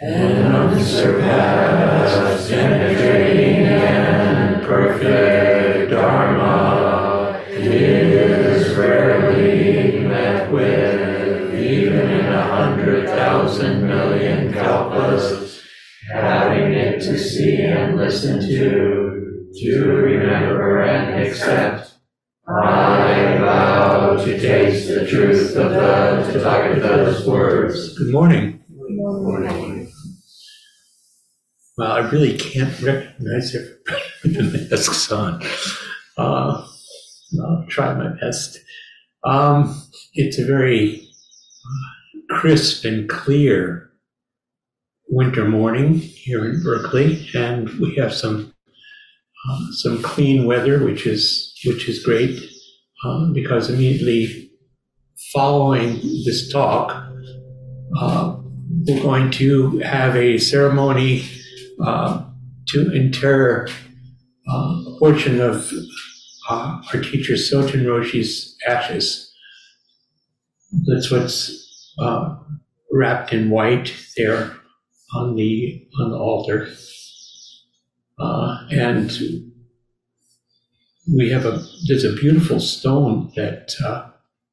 and unsurpassed, penetrating and perfect Dharma is rarely met with, even in a hundred thousand million kalpas, having it to see and listen to, to remember and accept. I vow to taste the truth of the Tathagata's words. Good morning. Well, I really can't recognize with the masks on. Uh, I'll try my best. Um, it's a very uh, crisp and clear winter morning here in Berkeley, and we have some uh, some clean weather, which is which is great um, because immediately following this talk, uh, we're going to have a ceremony uh, to inter uh, a portion of uh, our teacher Sojun Roshi's ashes. That's what's uh, wrapped in white there on the on the altar, uh, and we have a there's a beautiful stone that uh,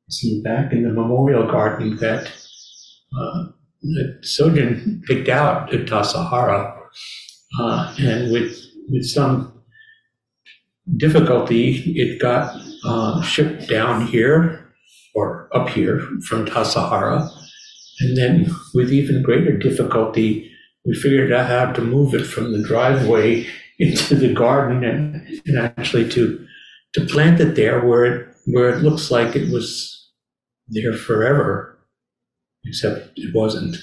is in the back in the memorial garden that uh, that Sojun picked out at Tassajara, uh, and with with some difficulty, it got uh, shipped down here or up here from Tassajara, and then with even greater difficulty, we figured out how to move it from the driveway into the garden and, and actually to to plant it there where it where it looks like it was there forever, except it wasn't.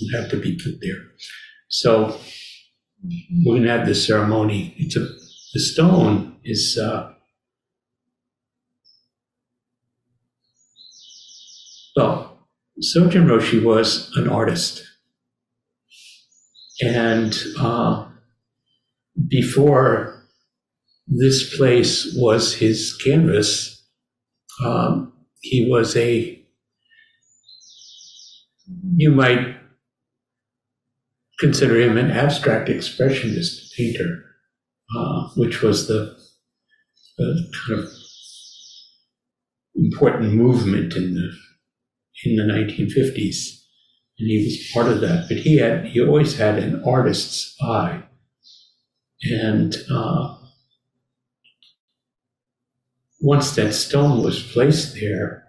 It had to be put there. So we're gonna have this ceremony. It's a the stone is uh, well, Sojun Roshi was an artist, and uh, before this place was his canvas, um, he was a you might consider him an abstract expressionist painter uh, which was the, the kind of important movement in the in the 1950s, and he was part of that. But he had he always had an artist's eye, and uh, once that stone was placed there,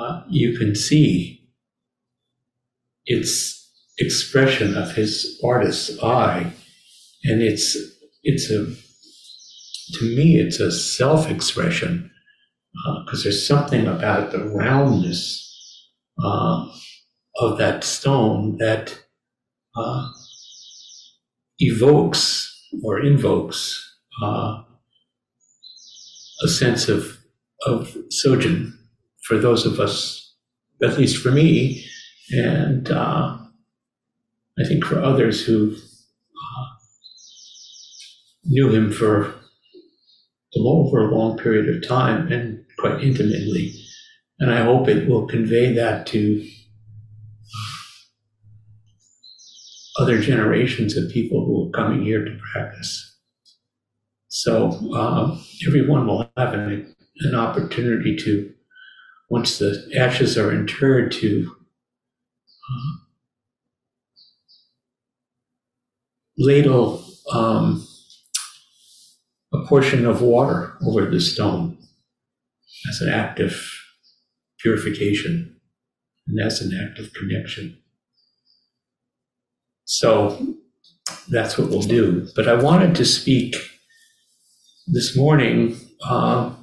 uh, you can see its expression of his artist's eye, and it's it's a to me it's a self-expression because uh, there's something about the roundness uh, of that stone that uh, evokes or invokes uh, a sense of of Sojun for those of us, at least for me, and uh, I think for others who knew him for over a long period of time and quite intimately. And I hope it will convey that to other generations of people who are coming here to practice. So uh, everyone will have an, an, opportunity to, once the ashes are interred, to ladle um, a portion of water over the stone as an act of purification and as an act of connection. So that's what we'll do. But I wanted to speak this morning. Uh,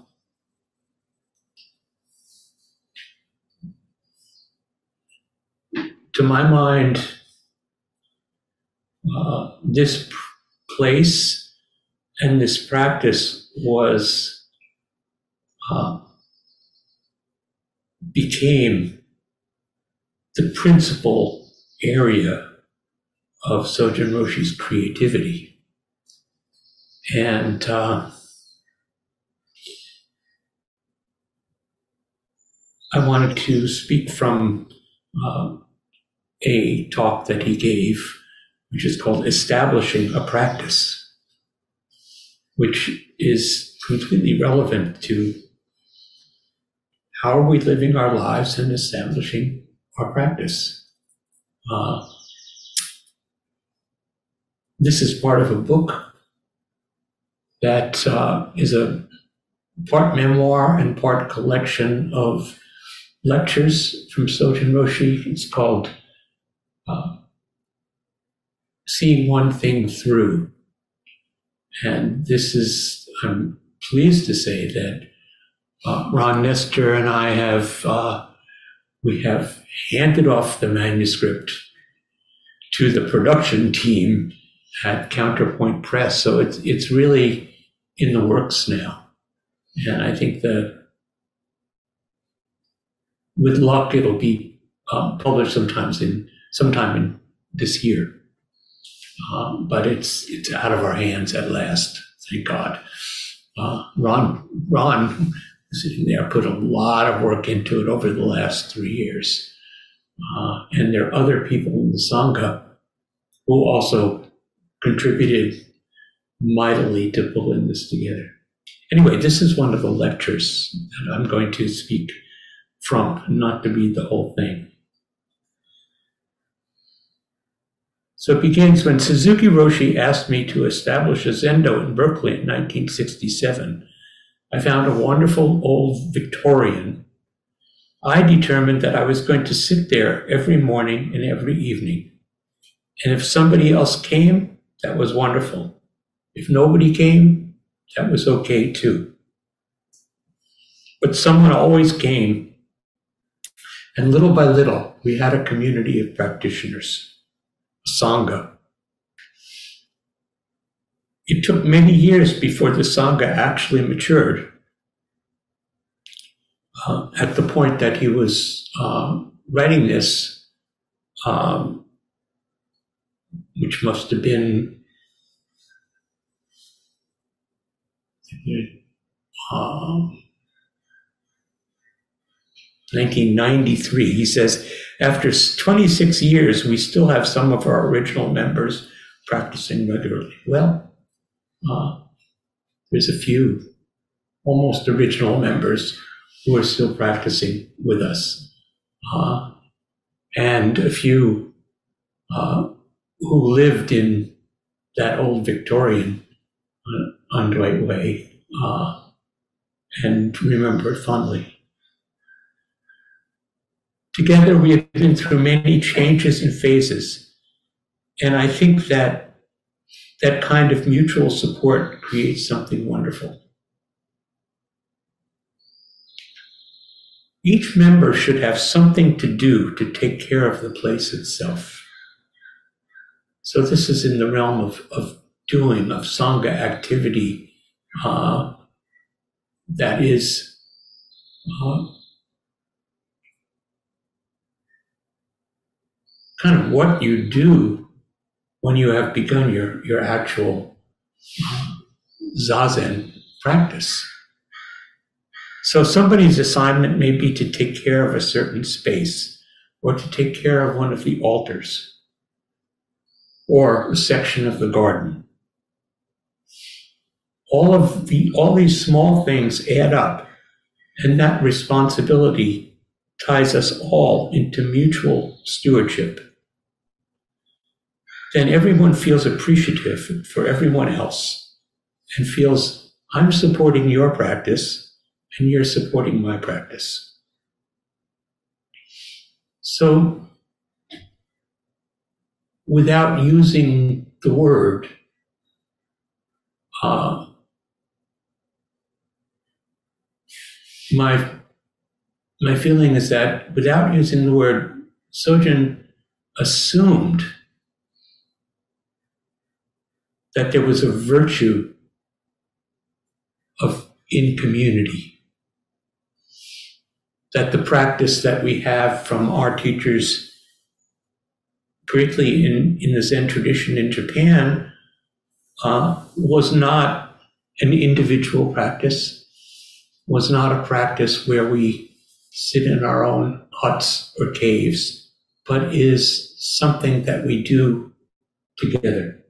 to my mind, uh, this place and this practice was uh, became the principal area of Sojin Roshi's creativity. And uh, I wanted to speak from uh, a talk that he gave, which is called Establishing a Practice, which is completely relevant to how are we living our lives and establishing our practice. Uh, this is part of a book that uh, is a part memoir and part collection of lectures from Sojun Roshi. It's called uh, Seeing One Thing Through. And this is, I'm pleased to say that uh, Ron Nestor and I have, uh, we have handed off the manuscript to the production team at Counterpoint Press. So it's, it's really in the works now. And I think that with luck, it'll be uh, published sometimes in sometime in this year. Um, but it's it's out of our hands at last, thank God. Uh, Ron Ron sitting there put a lot of work into it over the last three years, uh, and there are other people in the sangha who also contributed mightily to pulling this together. Anyway, this is one of the lectures that I'm going to speak from, not to read the whole thing. So it begins when Suzuki Roshi asked me to establish a Zendo in Berkeley in 1967. I found a wonderful old Victorian. I determined that I was going to sit there every morning and every evening. And if somebody else came, that was wonderful. If nobody came, that was okay too. But someone always came, and little by little, we had a community of practitioners, Sangha. It took many years before the Sangha actually matured. Uh, at the point that he was uh, writing this, um, which must have been um, 1993. He says, after 26 years, we still have some of our original members practicing regularly. Well, uh, there's a few almost original members who are still practicing with us, uh, and a few uh, who lived in that old Victorian on Dwight Way and remember it fondly. Together, we have been through many changes and phases, and I think that that kind of mutual support creates something wonderful. Each member should have something to do to take care of the place itself. So, this is in the realm of, of doing, of Sangha activity uh, that is uh, kind of what you do when you have begun your, your actual uh, zazen practice. So somebody's assignment may be to take care of a certain space or to take care of one of the altars or a section of the garden all of the all these small things add up and that responsibility ties us all into mutual stewardship then everyone feels appreciative for everyone else and feels i'm supporting your practice and you're supporting my practice. So without using the word uh, my my feeling is that without using the word, Sojun assumed that there was a virtue of in community. That the practice that we have from our teachers, particularly in, in the Zen tradition in Japan, uh, was not an individual practice, was not a practice where we sit in our own huts or caves but is something that we do together.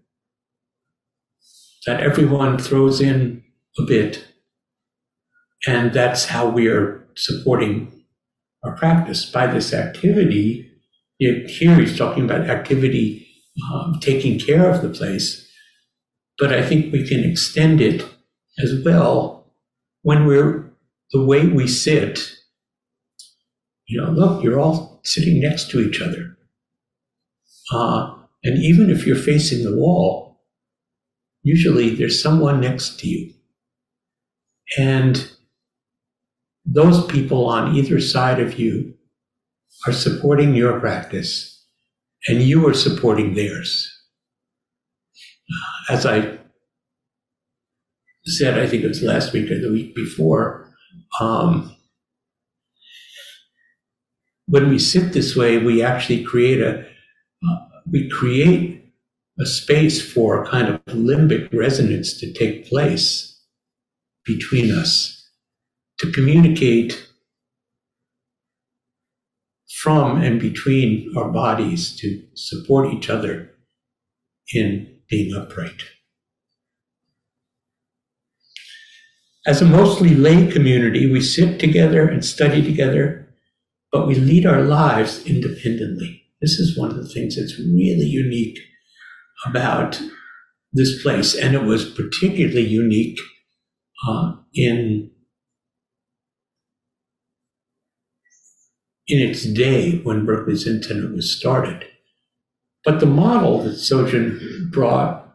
That everyone throws in a bit, and that's how we are supporting our practice by this activity. Here he's talking about activity um, taking care of the place, but I think we can extend it as well when we're the way we sit. You know, look, you're all sitting next to each other. Uh, and even if you're facing the wall, usually there's someone next to you. And those people on either side of you are supporting your practice, and you are supporting theirs. As I said, I think it was last week or the week before, um, when we sit this way, we actually create a uh, we create a space for a kind of limbic resonance to take place between us to communicate from and between our bodies to support each other in being upright. As a mostly lay community, we sit together and study together, but we lead our lives independently. This is one of the things that's really unique about this place, and it was particularly unique uh, in in its day when Berkeley Center was started. But the model that Sojun brought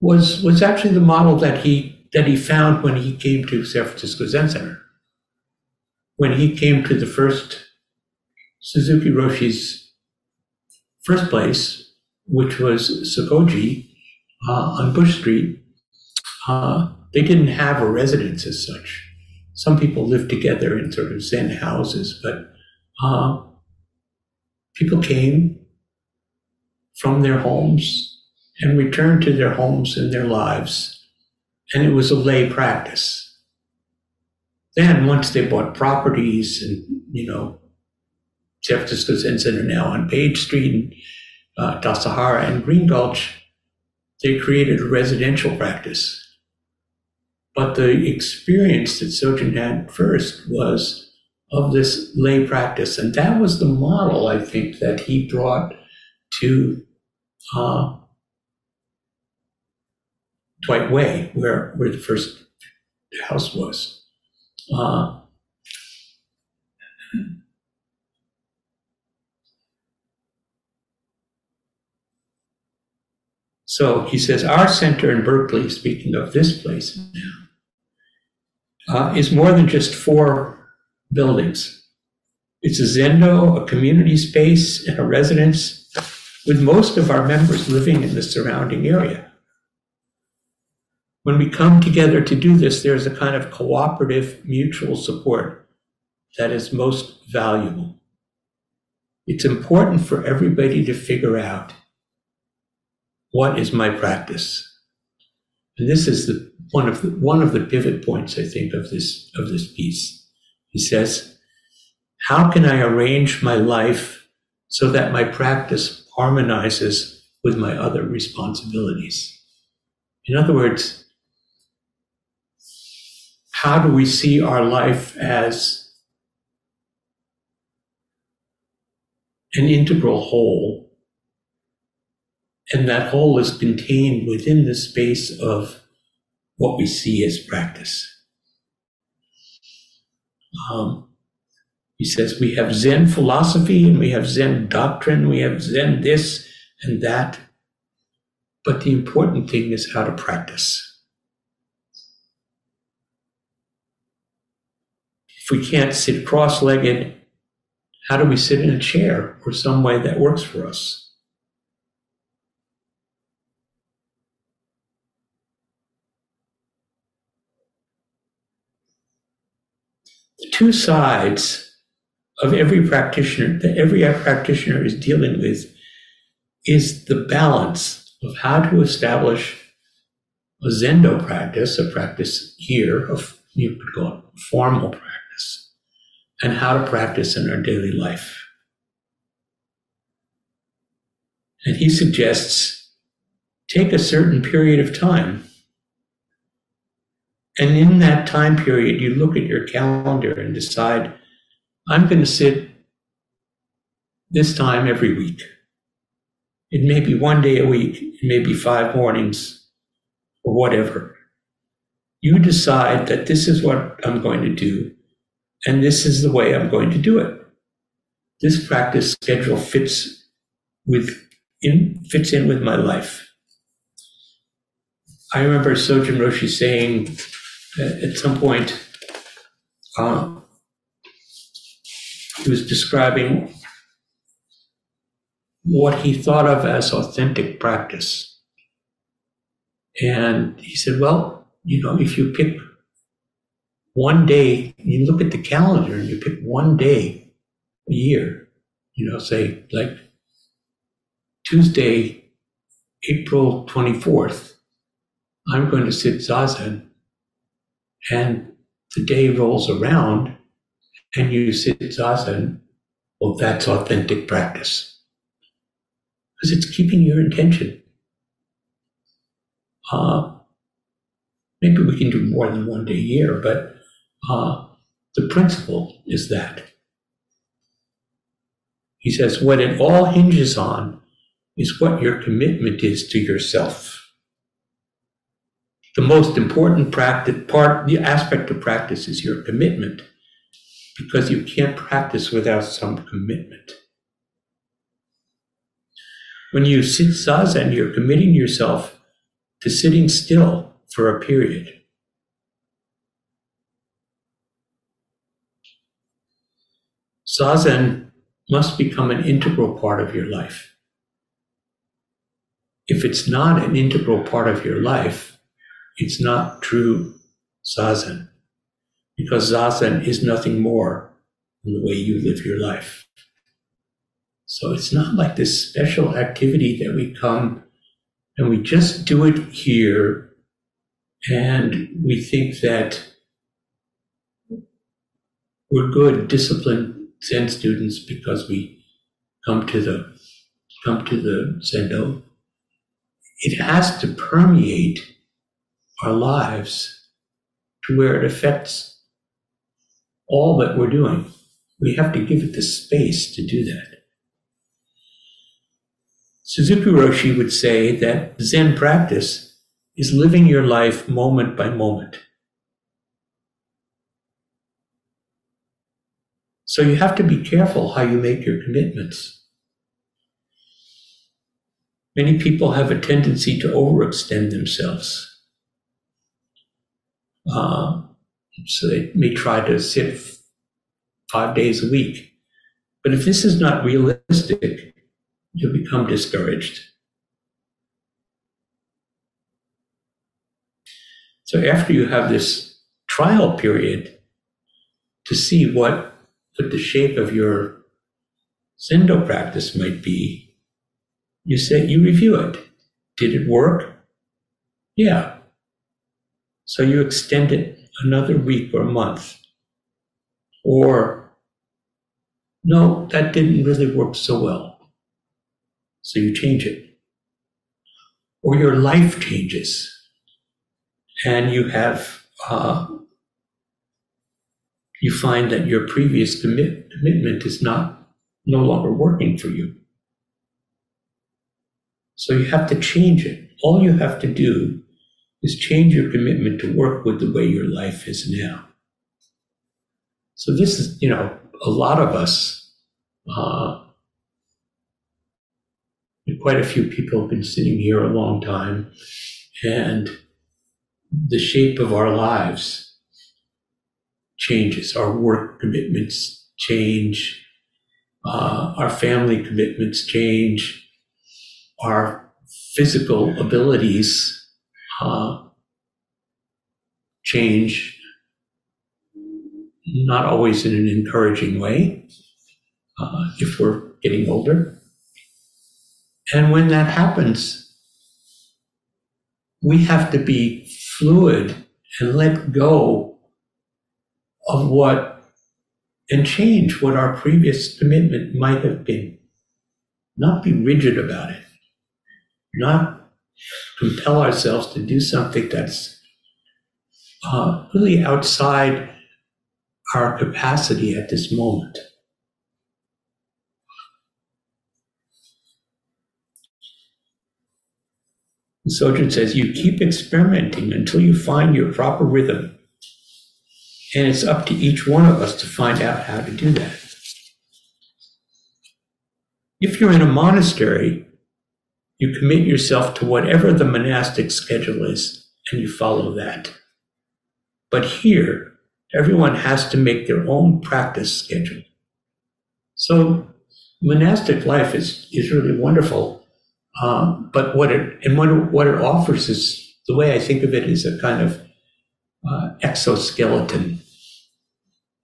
was was actually the model that he that he found when he came to San Francisco Zen Center. When he came to the first Suzuki Roshi's first place, which was Sokoji uh, on Bush Street, uh, they didn't have a residence as such. Some people lived together in sort of Zen houses, but uh, people came from their homes and returned to their homes and their lives, and it was a lay practice. Then, once they bought properties and, you know, San Francisco Zen Center now on Page Street and uh, and Green Gulch, they created a residential practice. But the experience that Sojun had first was of this lay practice. And that was the model, I think, that he brought to uh, Dwight Way, where, where the first house was. Uh, so he says, Our center in Berkeley, speaking of this place now, uh, is more than just four buildings. It's a Zendo, a community space, and a residence, with most of our members living in the surrounding area. When we come together to do this, there's a kind of cooperative mutual support that is most valuable. It's important for everybody to figure out what is my practice. And this is the, one of the, one of the pivot points, I think, of this, of this piece. He says, How can I arrange my life so that my practice harmonizes with my other responsibilities? In other words, how do we see our life as an integral whole? And that whole is contained within the space of what we see as practice. Um, he says we have Zen philosophy and we have Zen doctrine, we have Zen this and that. But the important thing is how to practice. If we can't sit cross legged, how do we sit in a chair or some way that works for us? The two sides of every practitioner that every practitioner is dealing with is the balance of how to establish a zendo practice, a practice here, of you could call it formal practice, and how to practice in our daily life. And he suggests take a certain period of time. And in that time period, you look at your calendar and decide, I'm going to sit this time every week. It may be one day a week, it may be five mornings, or whatever. You decide that this is what I'm going to do, and this is the way I'm going to do it. This practice schedule fits with in fits in with my life. I remember Sojun Roshi saying at some point, uh, he was describing what he thought of as authentic practice. And he said, well, you know, if you pick one day, you look at the calendar and you pick one day a year, you know, say like Tuesday, April 24th, I'm going to sit zazen. And the day rolls around and you sit zazen. Well, that's authentic practice because it's keeping your intention. Uh, maybe we can do more than one day a year, but uh, the principle is that. He says, what it all hinges on is what your commitment is to yourself. The most important practice, part, the aspect of practice is your commitment, because you can't practice without some commitment. When you sit zazen, you're committing yourself to sitting still for a period. Zazen must become an integral part of your life. If it's not an integral part of your life, it's not true zazen, because zazen is nothing more than the way you live your life. So it's not like this special activity that we come and we just do it here and we think that we're good, disciplined Zen students because we come to the come to the Zendo. It has to permeate our lives to where it affects all that we're doing. We have to give it the space to do that. Suzuki Roshi would say that Zen practice is living your life moment by moment. So you have to be careful how you make your commitments. Many people have a tendency to overextend themselves. Uh, so they may try to sit five days a week. But if this is not realistic, you become discouraged. So after you have this trial period to see what, what the shape of your Zendo practice might be, you say you review it. Did it work? Yeah. So you extend it another week or month. Or no, that didn't really work so well. So you change it. Or your life changes and you have, uh, you find that your previous commit, commitment is not, no longer working for you. So you have to change it. All you have to do is change your commitment to work with the way your life is now. So this is, you know, a lot of us uh, quite a few people have been sitting here a long time, and the shape of our lives changes. Our work commitments change, uh, our family commitments change, our physical abilities uh, change, not always in an encouraging way uh, if we're getting older. And when that happens, we have to be fluid and let go of what and change what our previous commitment might have been. Not be rigid about it. not compel ourselves to do something that's uh, really outside our capacity at this moment. Sojun says you keep experimenting until you find your proper rhythm. And it's up to each one of us to find out how to do that. If you're in a monastery, you commit yourself to whatever the monastic schedule is and you follow that. But here, everyone has to make their own practice schedule. So monastic life is, is really wonderful. Um, but what it and what what it offers is the way I think of it is a kind of uh, exoskeleton.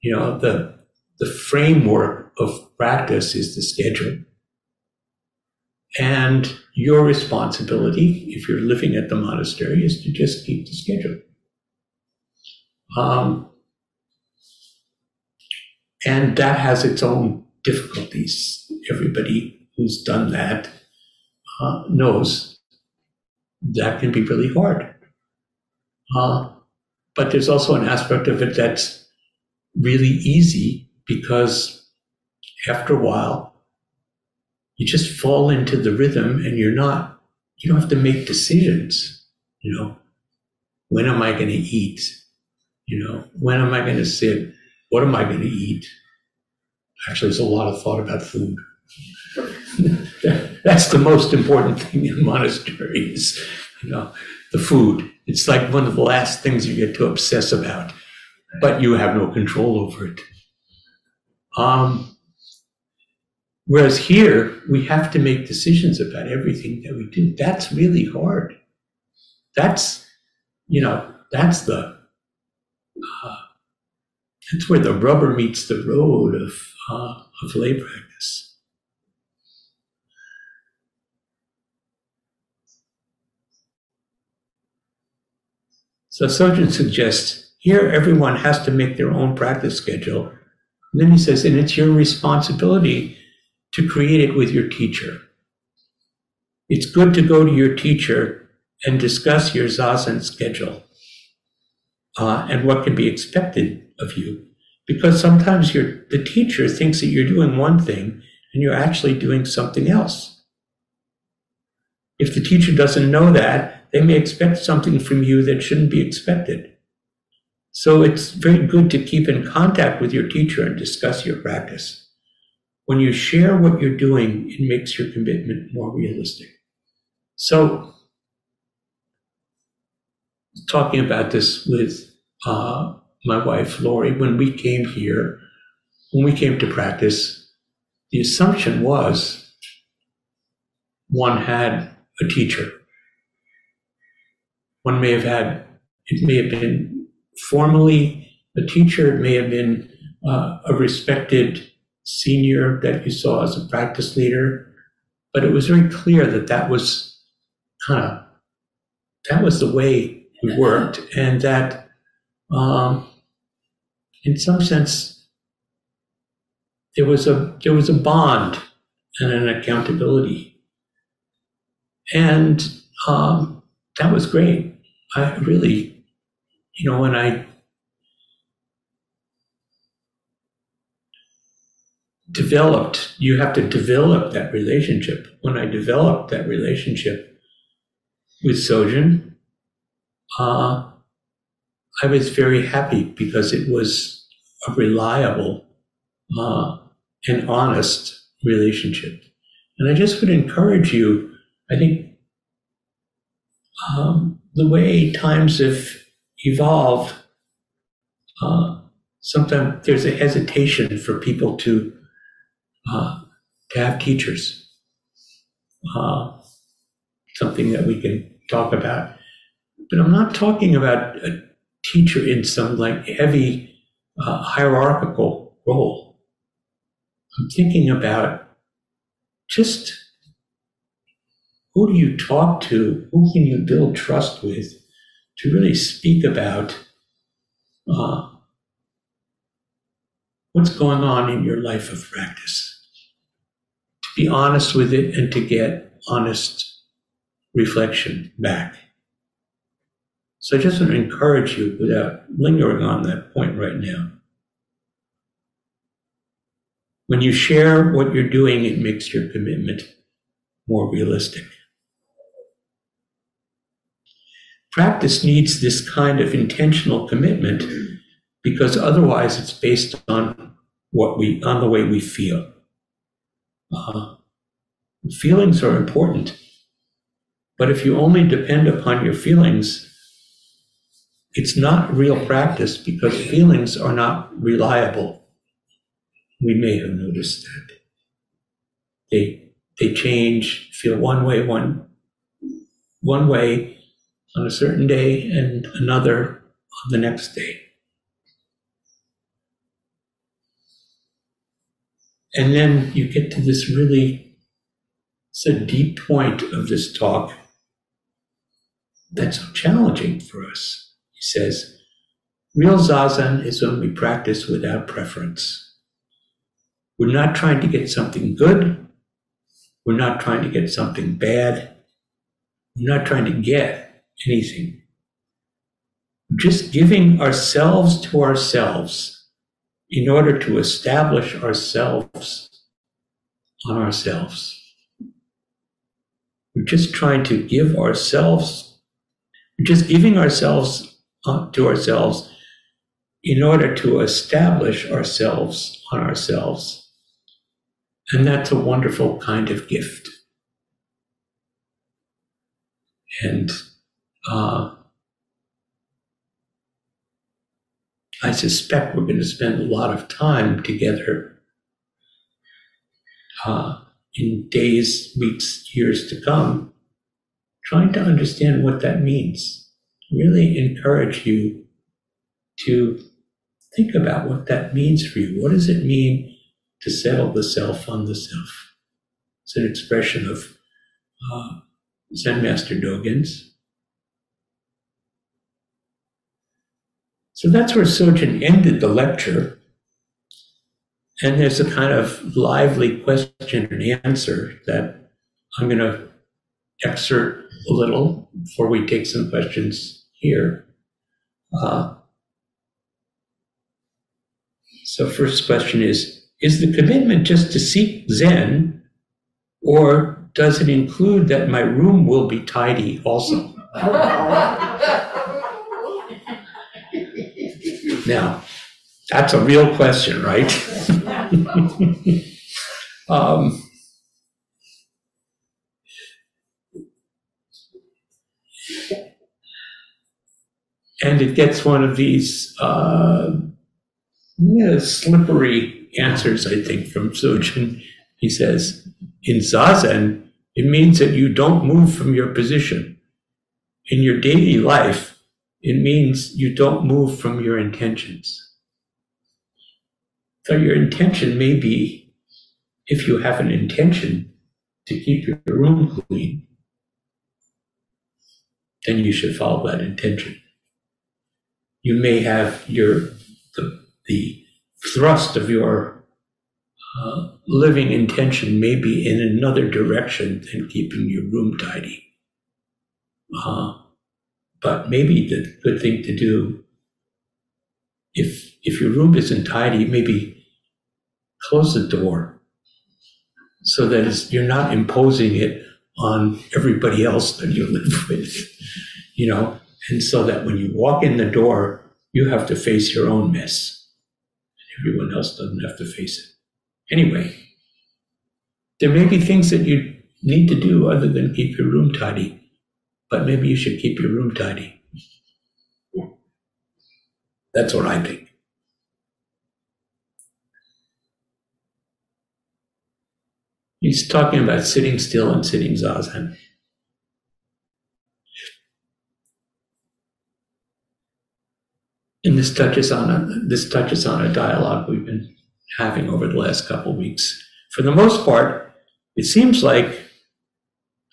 You know, the the framework of practice is the schedule, and your responsibility, if you're living at the monastery, is to just keep the schedule. Um, and that has its own difficulties. Everybody who's done that uh, knows that can be really hard. Uh, but there's also an aspect of it that's really easy because after a while, you just fall into the rhythm and you're not, you don't have to make decisions. You know, when am I going to eat? You know, when am I going to sit? What am I going to eat? Actually, there's a lot of thought about food. That's the most important thing in monasteries, you know, the food. It's like one of the last things you get to obsess about, but you have no control over it. Um, whereas here, we have to make decisions about everything that we do. That's really hard. That's, you know, that's the, uh, that's where the rubber meets the road of, uh, of lay practice. So Sojun suggests here everyone has to make their own practice schedule. And then he says, and it's your responsibility to create it with your teacher. It's good to go to your teacher and discuss your zazen schedule uh, and what can be expected of you. Because sometimes the teacher thinks that you're doing one thing and you're actually doing something else. If the teacher doesn't know that, they may expect something from you that shouldn't be expected. So it's very good to keep in contact with your teacher and discuss your practice. When you share what you're doing, it makes your commitment more realistic. So, talking about this with uh, my wife Lori, when we came here, when we came to practice, the assumption was one had a teacher. One may have had, it may have been formally a teacher, it may have been uh, a respected senior that you saw as a practice leader, but it was very clear that that was kind of, that was the way we worked, and that um, in some sense, there was a there was a bond and an accountability, and um, that was great. I really, you know, when I developed, you have to develop that relationship. When I developed that relationship with Sojun, uh, I was very happy because it was a reliable uh, and honest relationship. And I just would encourage you, I think um, the way times have evolved, uh, sometimes there's a hesitation for people to uh, to have teachers. Uh, something that we can talk about, but I'm not talking about a teacher in some like heavy uh, hierarchical role. I'm thinking about just who do you talk to? Who can you build trust with to really speak about uh, what's going on in your life of practice? Be honest with it and to get honest reflection back. So I just want to encourage you without lingering on that point right now. When you share what you're doing, it makes your commitment more realistic. Practice needs this kind of intentional commitment because otherwise it's based on what we on the way we feel. Uh, feelings are important, but if you only depend upon your feelings, it's not real practice because feelings are not reliable. We may have noticed that. They, they change, feel one way one, one way on a certain day and another on the next day. And then you get to this really, it's a deep point of this talk that's challenging for us. He says, real zazen is when we practice without preference. We're not trying to get something good. We're not trying to get something bad. We're not trying to get anything. We're just giving ourselves to ourselves in order to establish ourselves on ourselves. We're just trying to give ourselves, we're just giving ourselves uh, to ourselves in order to establish ourselves on ourselves. And that's a wonderful kind of gift. And uh, I suspect we're going to spend a lot of time together uh, in days, weeks, years to come, trying to understand what that means. Really encourage you to think about what that means for you. What does it mean to settle the self on the self. It's an expression of uh, Zen Master Dogen's. So that's where Sojun ended the lecture. And there's a kind of lively question and answer that I'm going to excerpt a little before we take some questions here. Uh, so, first question is is the commitment just to seek Zen, or does it include that my room will be tidy also? now, that's a real question, right? um, and it gets one of these uh, yeah, slippery answers, I think, from Sojun. He says, in Zazen, it means that you don't move from your position. In your daily life, it means you don't move from your intentions. So your intention may be, if you have an intention to keep your room clean, then you should follow that intention. You may have your the, the thrust of your uh, living intention may be in another direction than keeping your room tidy. Uh, but maybe the good thing to do, if if your room isn't tidy, maybe close the door so that you're not imposing it on everybody else that you live with, you know, and so that when you walk in the door, you have to face your own mess. And everyone else doesn't have to face it. Anyway, there may be things that you need to do other than keep your room tidy, but maybe you should keep your room tidy. That's what I think. He's talking about sitting still and sitting zazen. And this touches on a, this touches on a dialogue we've been having over the last couple of weeks. For the most part, it seems like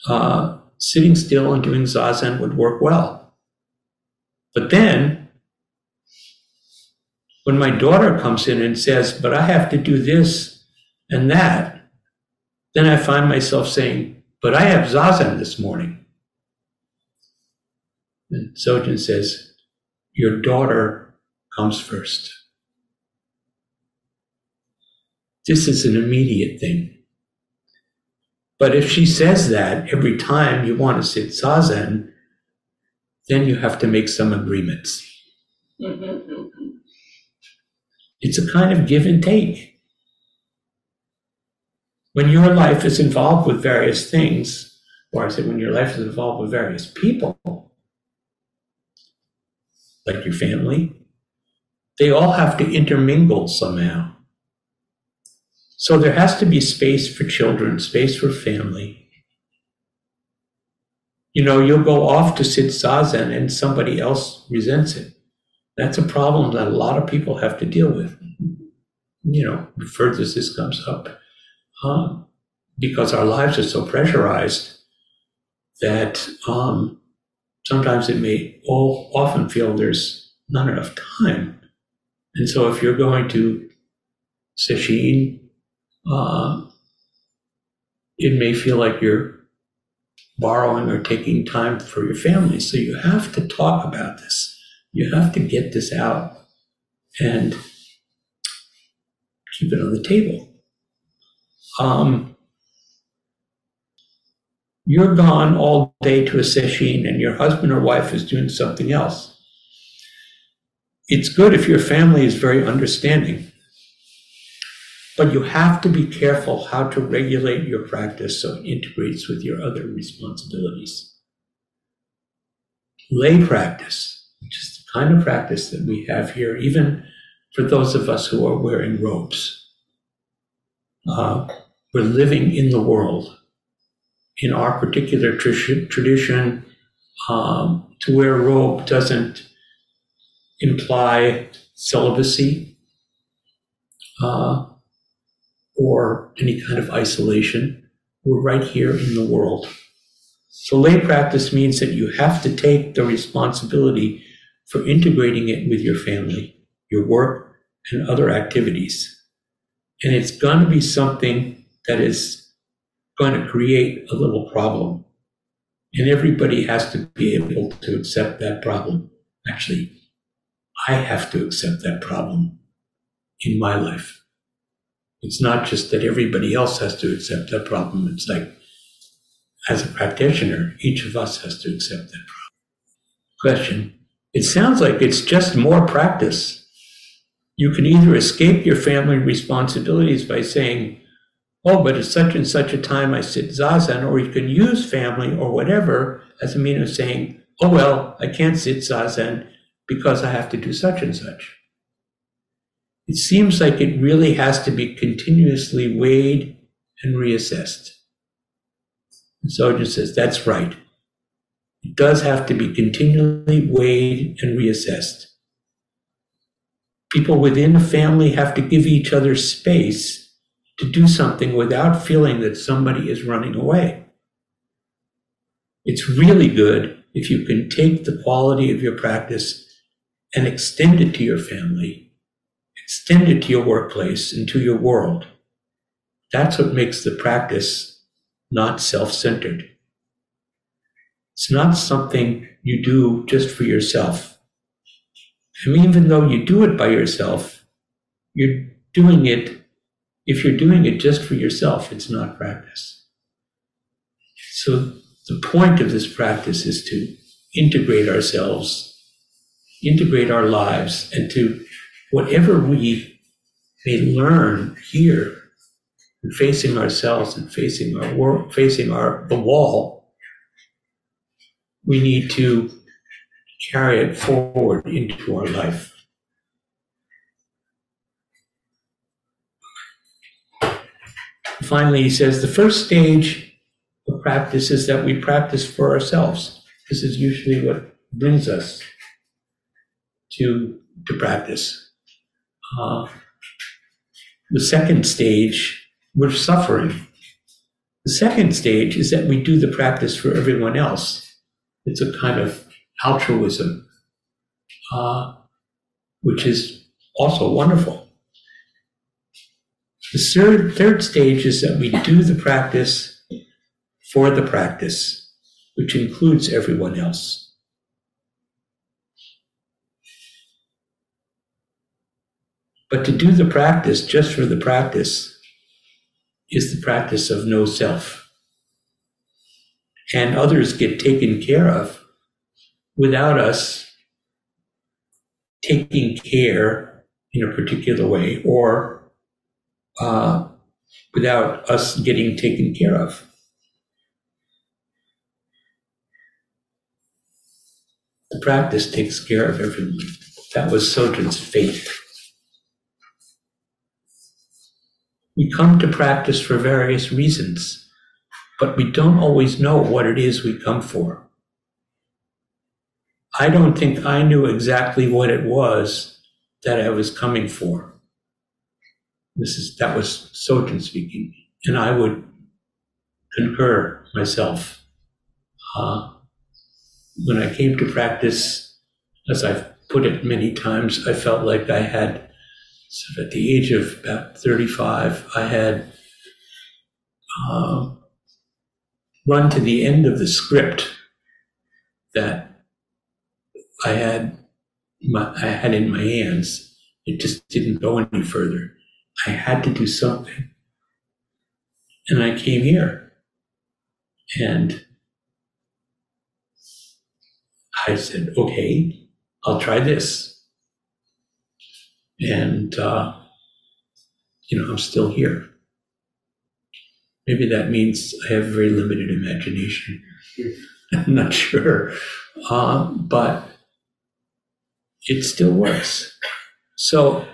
uh, sitting still and doing zazen would work well. But then, when my daughter comes in and says, "But I have to do this and that," then I find myself saying, "But I have zazen this morning." And Sojun says, Your daughter comes first. This is an immediate thing. But if she says that every time you want to sit zazen, then you have to make some agreements. Mm-hmm. It's a kind of give and take. When your life is involved with various things, or I say when your life is involved with various people, like your family, they all have to intermingle somehow. So there has to be space for children, space for family. You know, you'll go off to sit zazen and somebody else resents it. That's a problem that a lot of people have to deal with. You know, the further this comes up, um, because our lives are so pressurized that um, sometimes it may all often feel there's not enough time. And so if you're going to sesshin, uh, it may feel like you're borrowing or taking time for your family. So you have to talk about this. You have to get this out and keep it on the table. Um, you're gone all day to a session and your husband or wife is doing something else. It's good if your family is very understanding, but you have to be careful how to regulate your practice so it integrates with your other responsibilities. Lay practice, which is the kind of practice that we have here, even for those of us who are wearing robes. Uh, we're living in the world in our particular tr- tradition, um, to wear a robe doesn't imply celibacy uh, or any kind of isolation. We're right here in the world. So, lay practice means that you have to take the responsibility for integrating it with your family, your work, and other activities. And it's going to be something that is going to create a little problem. And everybody has to be able to accept that problem. Actually, I have to accept that problem in my life. It's not just that everybody else has to accept that problem. It's like, as a practitioner, each of us has to accept that problem. Question It sounds like it's just more practice. You can either escape your family responsibilities by saying, oh, but at such and such a time I sit zazen, or you can use family or whatever as a means of saying, oh, well, I can't sit zazen because I have to do such and such. It seems like it really has to be continuously weighed and reassessed. And Sojun says, that's right. It does have to be continually weighed and reassessed. People within a family have to give each other space to do something without feeling that somebody is running away. It's really good if you can take the quality of your practice and extend it to your family, extend it to your workplace and to your world. That's what makes the practice not self centered. It's not something you do just for yourself. And even though you do it by yourself, you're doing it if you're doing it just for yourself, it's not practice. So the point of this practice is to integrate ourselves, integrate our lives, and to whatever we may learn here, and facing ourselves and facing our work, facing our the wall, we need to carry it forward into our life. Finally, he says the first stage of practice is that we practice for ourselves. This is usually what brings us to, to practice. Uh, the second stage, we're suffering. The second stage is that we do the practice for everyone else. It's a kind of altruism, uh, which is also wonderful. The third, third stage is that we do the practice for the practice, which includes everyone else. But to do the practice just for the practice is the practice of no self. And others get taken care of without us taking care in a particular way or uh, without us getting taken care of. The practice takes care of everyone. That was Sojun's faith. We come to practice for various reasons, but we don't always know what it is we come for. I don't think I knew exactly what it was that I was coming for. This is that was Sojun speaking, and I would concur myself. Uh, when I came to practice, as I've put it many times, I felt like I had, of at the age of about 35, I had uh, run to the end of the script that I had my, I had in my hands. It just didn't go any further. I had to do something. And I came here. And I said, okay, I'll try this. And, uh, you know, I'm still here. Maybe that means I have very limited imagination. I'm not sure. Uh, but it still works. So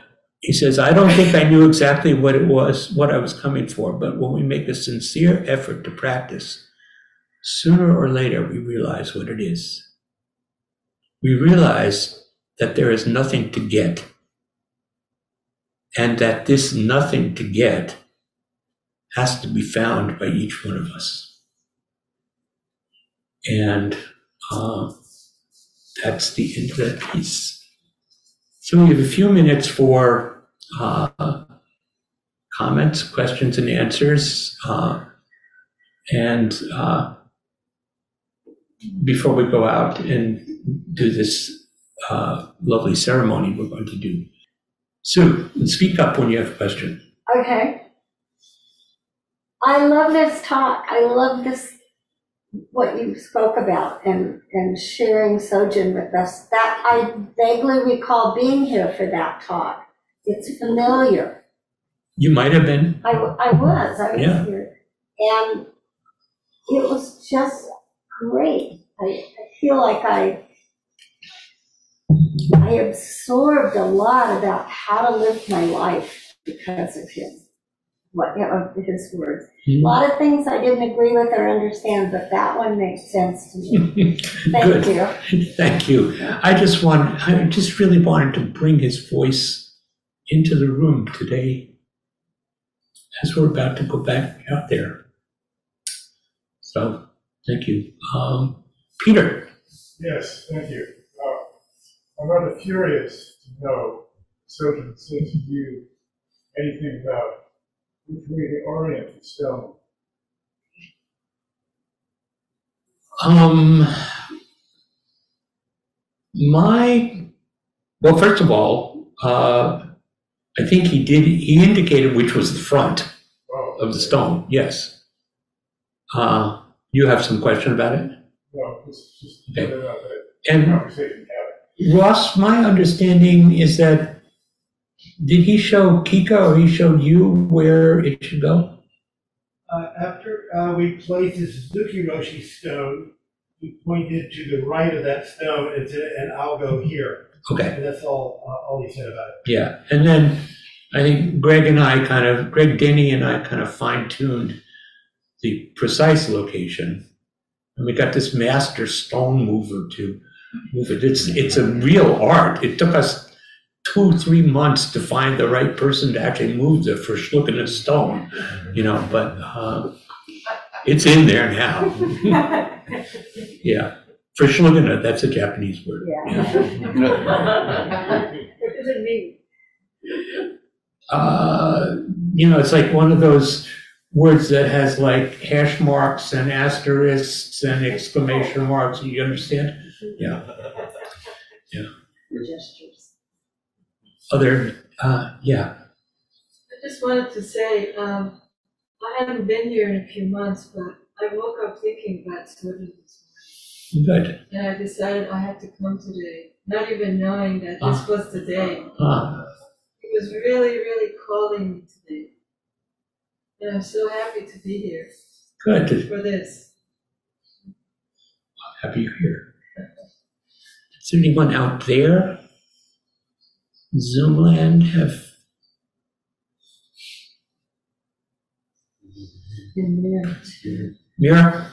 he says, I don't think I knew exactly what it was, what I was coming for, but when we make a sincere effort to practice, sooner or later we realize what it is. We realize that there is nothing to get, and that this nothing to get has to be found by each one of us. And uh, that's the end of that piece. So we have a few minutes for uh, comments, questions, and answers. Uh, and uh, before we go out and do this uh, lovely ceremony we're going to do, Sue, speak up when you have a question. Okay. I love this talk. I love this, what you spoke about and, and sharing Sojun with us. That I vaguely recall being here for that talk. It's familiar. You might have been. I, w- I was, I was Yeah. here. And it was just great. I, I feel like I, I absorbed a lot about how to live my life because of his, what, you know, of his words. A lot of things I didn't agree with or understand, but that one makes sense to me. Thank Good. you. Thank you. I just want, I just really wanted to bring his voice into the room today as we're about to go back out there. So, thank you. Um, Peter, Yes, thank you. I'm rather curious to know, Sojun said to you, anything about which way to orient the stone. um, my, well, first of all, uh, I think he did, he indicated which was the front Oh, of the stone, yes. Uh, you have some question about it? No, it's just, Okay. whether or not that And. Ross, my understanding is that, did he show Kika or he showed you where it should go? Uh, after, uh, we placed the Suzuki Roshi stone, we pointed to the right of that stone and said, and I'll go here. Okay, And that's all, uh, all he said about it. yeah. And then I think Greg and I kind of, Greg Denny and I kind of fine tuned the precise location. And we got this master stone mover to move it. It's, it's a real art. It took us two, three months to find the right person to actually move the first look at the stone, you know, but, uh, it's in there now. Yeah, for Schlugana, that's a Japanese word. Yeah. It doesn't mean. Uh, you know, it's like one of those words that has like hash marks and asterisks and exclamation marks. You understand? Yeah. Yeah. Gestures. Other Uh, yeah, I just wanted to say, um, I haven't been here in a few months, but I woke up thinking about Snowden this good. morning. And I decided I had to come today, not even knowing that Ah. this was the day. Uh, It was really, really calling me today. And I'm so happy to be here good. for this. Happy you're here. Is there anyone out there? Zoomland have, Mira?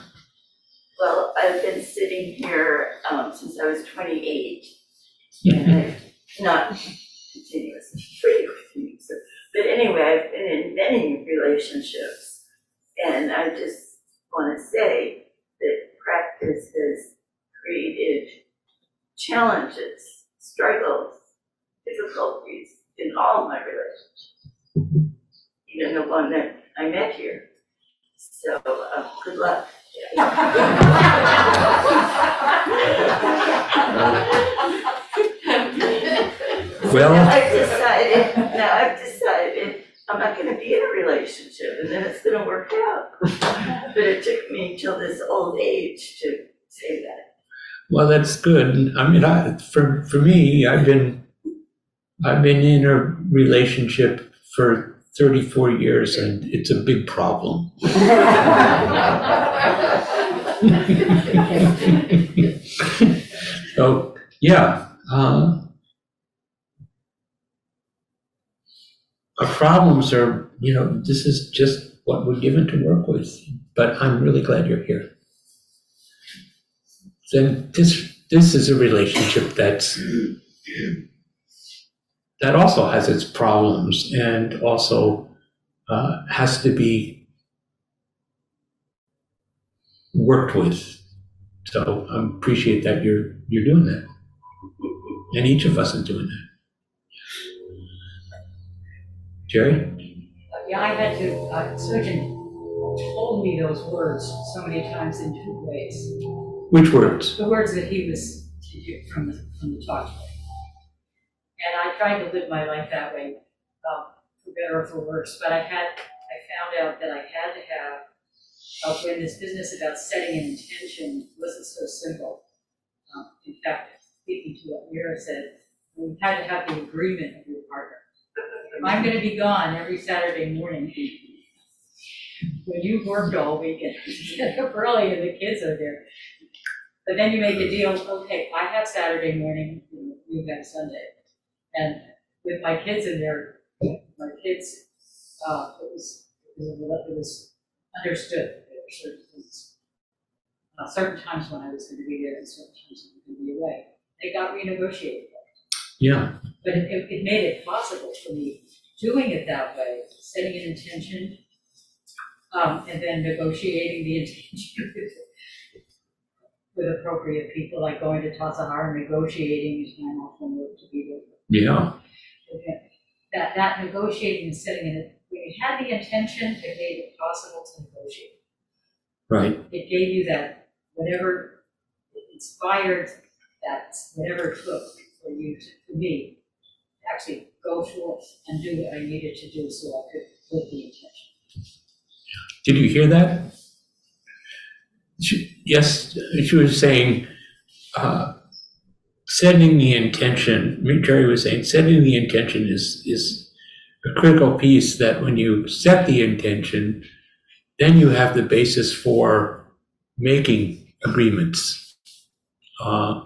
Well, I've been sitting here um, since I was 28, and I've not continuously pretty with you. So, but anyway, I've been in many relationships, and I just want to say that practice has created challenges, struggles, difficulties in all my relationships, even the one that I met here. So, uh, good luck. Well- Now I've decided, now I've decided, I'm not gonna be in a relationship, and then it's gonna work out. But it took me till this old age to say that. Well, that's good. I mean, I, for, for me, I've been, I've been in a relationship for 34 years and it's a big problem. So, yeah, um, our problems are, you know, this is just what we're given to work with, but I'm really glad you're here. Then this, this is a relationship that's, that also has its problems and also uh, has to be worked with. So I appreciate that you're, you're doing that. And each of us is doing that. Jerry? Yeah, I had to, uh, Sojun told me those words so many times in two ways. Which words? The words that he was to from the, from the talk. And I tried to live my life that way, um, for better or for worse, but I had, I found out that I had to have, uh, when this business about setting an intention wasn't so simple. Um, in fact, speaking to what Mira said, we had to have the agreement of your partner. If I'm gonna be gone every Saturday morning, when you've worked all weekend, early and the kids are there. But then you make a deal, okay, I have Saturday morning, you have Sunday. And with my kids in there, my kids, uh, it was, it was, it was understood, that there were certain things. Uh, certain times when I was gonna be there and certain times when I was gonna be away. They got renegotiated. Yeah, But it, it it made it possible for me, doing it that way, setting an intention, um, and then negotiating the intention with appropriate people, like going to Tassajara, negotiating time off from work to be there. yeah, Okay. That, that negotiating and setting it, when you had the intention, it made it possible to negotiate. right. It gave you that, whatever, it inspired that, whatever it took for you to, for me, to actually go forth and do what I needed to do so I could live the intention. Did you hear that? She, yes, she was saying, uh, setting the intention, Jerry was saying, setting the intention is, is a critical piece that when you set the intention, then you have the basis for making agreements. Uh,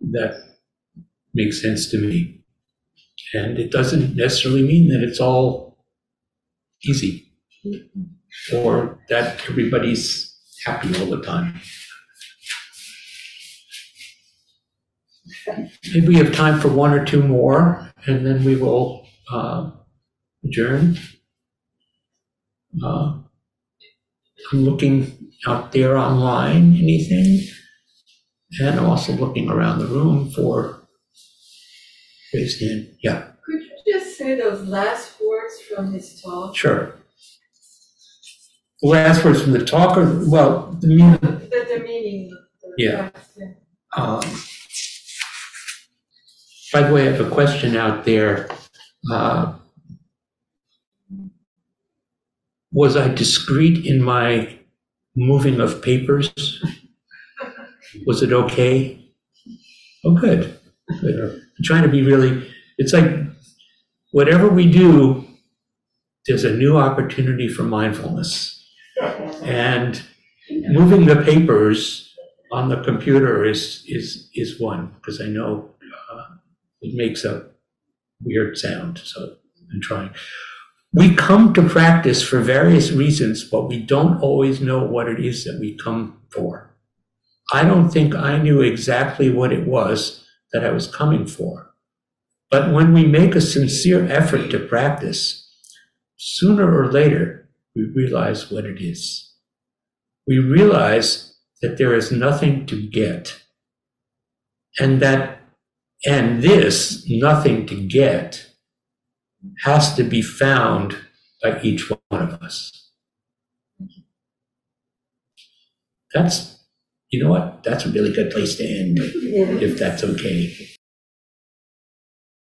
that makes sense to me. And it doesn't necessarily mean that it's all easy or that everybody's happy all the time. Maybe we have time for one or two more, and then we will uh, adjourn. Uh, I'm looking out there online, anything? And I'm also looking around the room for raised hand. Yeah, Could you just say those last words from his talk? sure. Last words from the talker, well, the meaning The, the meaning the Yeah. um, By the way, I have a question out there. Uh, Was I discreet in my moving of papers? Was it okay? Oh, good, good. I'm trying to be really, it's like, whatever we do, there's a new opportunity for mindfulness. And moving the papers on the computer is, is, is one, because I know uh, it makes a weird sound, so I'm trying. We come to practice for various reasons, but we don't always know what it is that we come for. I don't think I knew exactly what it was that I was coming for. But when we make a sincere effort to practice, sooner or later, we realize what it is. We realize that there is nothing to get. And that, and this nothing to get has to be found by each one of us. That's, you know what? That's a really good place to end, if that's okay.